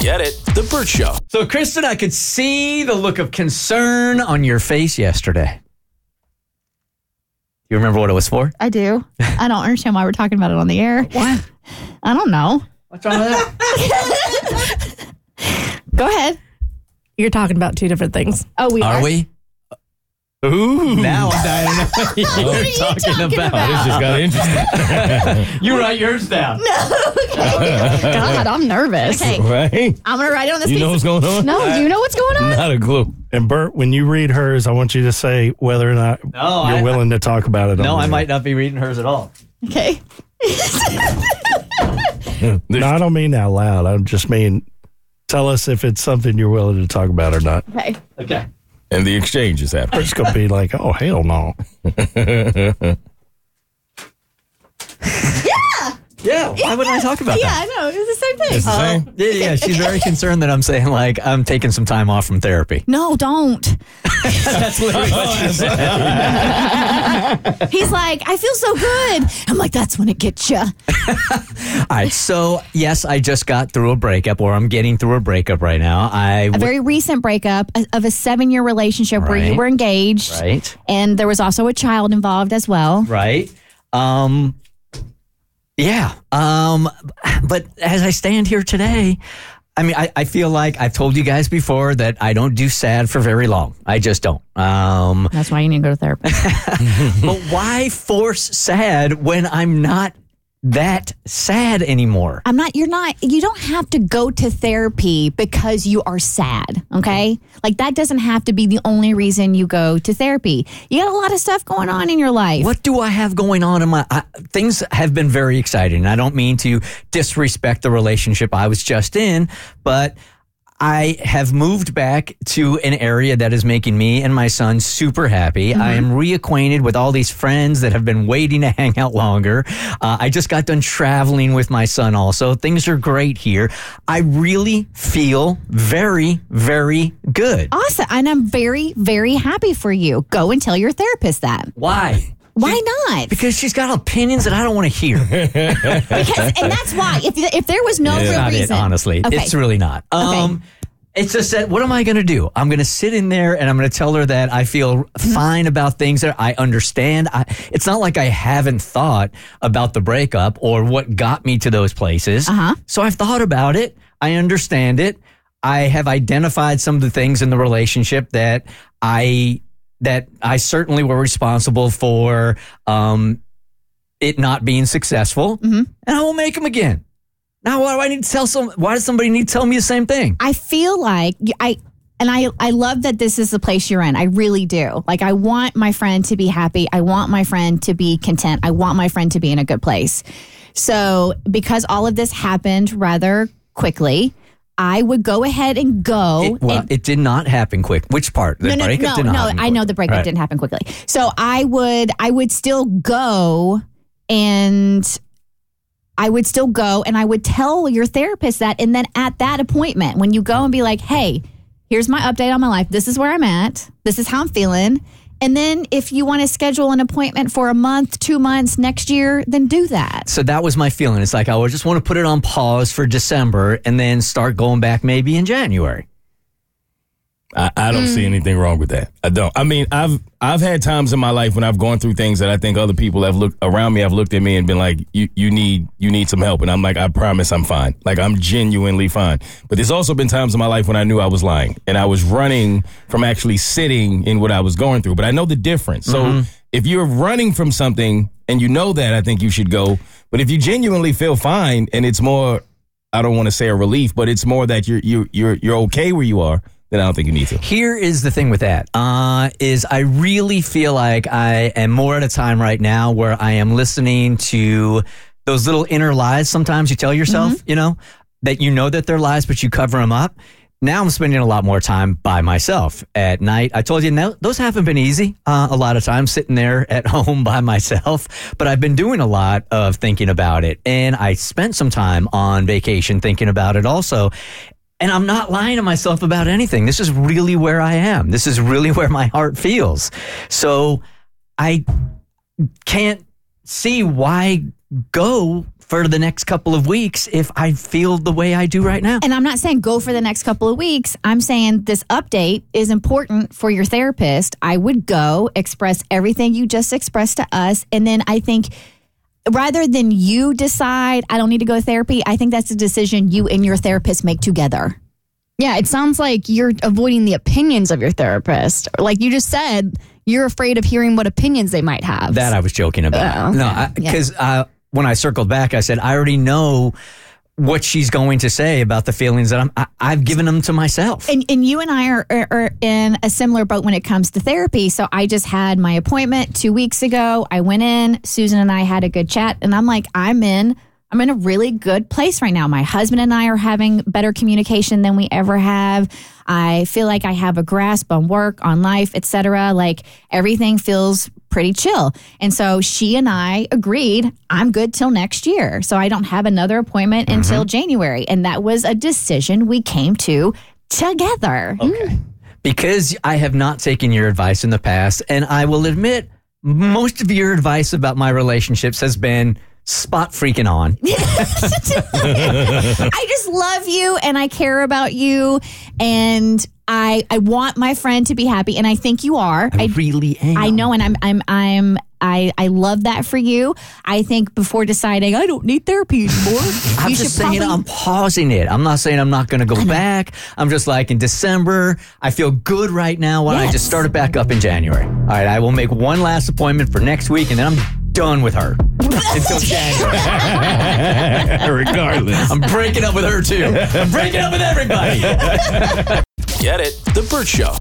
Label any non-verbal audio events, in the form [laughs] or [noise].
Get it? The Bert Show. So, Kristin, I could see the look of concern on your face yesterday. You remember what it was for? I do. I don't understand why we're talking about it on the air. What? I don't know. What's wrong with that? [laughs] Go ahead. You're talking about two different things. Oh, we are. Are we? Ooh. Now I'm dying to know what [laughs] you're are you talking, talking about. about? This just got interesting. [laughs] You write yours down. No. [laughs] God, I'm nervous. Okay, right? I'm gonna write it on this You piece. know what's going on? no, do you know what's going on? Not a clue. And Bert, when you read hers, I want you to say whether or not No, you're I- willing to talk about it. No, I might not be reading hers at all. Okay. No, I don't mean out loud. I just mean tell us if it's something you're willing to talk about or not. Okay. Okay. And the exchange is happening. It's gonna be like, oh hell no. [laughs] Yeah. Why wouldn't I talk about it? Yeah, that? I know. It's the same thing. It's the same. Yeah, yeah. She's very concerned that I'm saying like I'm taking some time off from therapy. No, don't. That's literally what she said. He's like, I feel so good. I'm like, that's when it gets you. [laughs] All right. So yes, I just got through a breakup, or I'm getting through a breakup right now. I A very recent breakup of a seven year relationship where you were engaged. right. And there was also a child involved as well. right? Um, yeah. Um, but as I stand here today, I mean, I, I feel like I've told you guys before that I don't do sad for very long. I just don't. Um, That's why you need to go to therapy. [laughs] but why force sad when I'm not that sad anymore? I'm not, you're not, you don't have to go to therapy because you are sad, okay? Like that doesn't have to be the only reason you go to therapy. You got a lot of stuff going on in your life. What do I have going on in my I, things have been very exciting. I don't mean to disrespect the relationship I was just in, but I have moved back to an area that is making me and my son super happy. I am reacquainted with all these friends that have been waiting to [laughs] hang out longer. Uh, I just got done traveling with my son also. Things are great here. I really feel very, very good. Awesome. And I'm very, very happy for you. Go and tell your therapist that. Why? Why not? Because she's got opinions that I don't want to hear. [laughs] Because, and that's why. If, if there was no It's real reason. it, honestly. Okay. It's really not. Um, It's just that, what am I going to do? I'm going to sit in there and I'm going to tell her that I feel Mm-hmm. fine about things that I understand. I, it's not like I haven't thought about the breakup or what got me to those places. Uh-huh. So I've thought about it. I understand it. I have identified some of the things in the relationship that I that I certainly were responsible for um, it not being successful, Mm-hmm. and I will make them again. Now, why do I need to tell some? Why does somebody need to tell me the same thing? I feel like I and I I love that this is the place you're in. I really do. Like I want my friend to be happy. I want my friend to be content. I want my friend to be in a good place. So, because all of this happened rather quickly, I would go ahead and go It, well, and it did not happen quick. Which part? The no, no, breakup no, did not happen. no. I know the breakup Right. didn't happen quickly. So I would, I would still go and I would still go and I would tell your therapist that. And then at that appointment, when you go and be like, hey, here's my update on my life. This is where I'm at. This is how I'm feeling. And then if you want to schedule an appointment for a month, two months, next year, then do that. So that was my feeling. It's like I would just want to put it on pause for December and then start going back maybe in January. I, I don't Mm. see anything wrong with that. I don't. I mean, I've I've had times in my life when I've gone through things that I think other people have looked around me have looked at me and been like, "You you need you need some help," and I'm like, "I promise, I'm fine. Like I'm genuinely fine." But there's also been times in my life when I knew I was lying and I was running from actually sitting in what I was going through. But I know the difference. So if you're running from something and you know that, I think you should go. But if you genuinely feel fine and it's more, I don't want to say a relief, but it's more that you're you you're you're okay where you are. Then I don't think you need to. Here is the thing with that. Uh, is I really feel like I am more at a time right now where I am listening to those little inner lies. Sometimes you tell yourself, you know, that you know that they're lies, but you cover them up. Now I'm spending a lot more time by myself at night. I told you no, those haven't been easy. Uh, a lot of times sitting there [laughs] at home by myself, but I've been doing a lot of thinking about it, and I spent some time on vacation thinking about it also. And I'm not lying to myself about anything. This is really where I am. This is really [laughs] where my heart feels. So I can't see why go for the next couple of weeks if I feel the way I do right now. And I'm not saying go for the next couple of weeks. I'm saying this update is important for your therapist. I would go express everything you just expressed to us. And then I think rather than you decide, I don't need to go to therapy, I think that's a decision you and your therapist make together. Yeah, it sounds like you're avoiding the opinions of your therapist. Like you just said, you're afraid of hearing what opinions they might have. That I was joking about. Oh, no, because uh, when I circled back, I said, I already know what she's going to say about the feelings that I'm, I, I've given them to myself. And, and you and I are, are, are in a similar boat when it comes to therapy. So I just had my appointment two weeks ago. I went in, Susan and I had a good chat, and I'm like, I'm in. I'm in a really good place right now. My husband and I are having better communication than we ever have. I feel like I have a grasp on work, on life, etc. Like everything feels pretty chill. And so she and I agreed, I'm good till next year. So I don't have another appointment mm-hmm. until January. And that was a decision we came to together. Okay. because I have not taken your advice in the past, and I will admit, most of your advice about my relationships has been spot freaking on. [laughs] I just love you and I care about you and I I want my friend to be happy and I think you are. I really am. I know and I'm I'm I'm I, I love that for you. I think before deciding I don't need therapy anymore, [laughs] I'm just saying probably I'm pausing it. I'm not saying I'm not going to go back. I'm just like in December, I feel good right now. Why don't I just start it back up in January? All right, I will make one last appointment for next week, and then I'm done with her until [laughs] January. [laughs] Regardless. I'm breaking up with her too. I'm breaking up with everybody. [laughs] Get it? The Bert Show.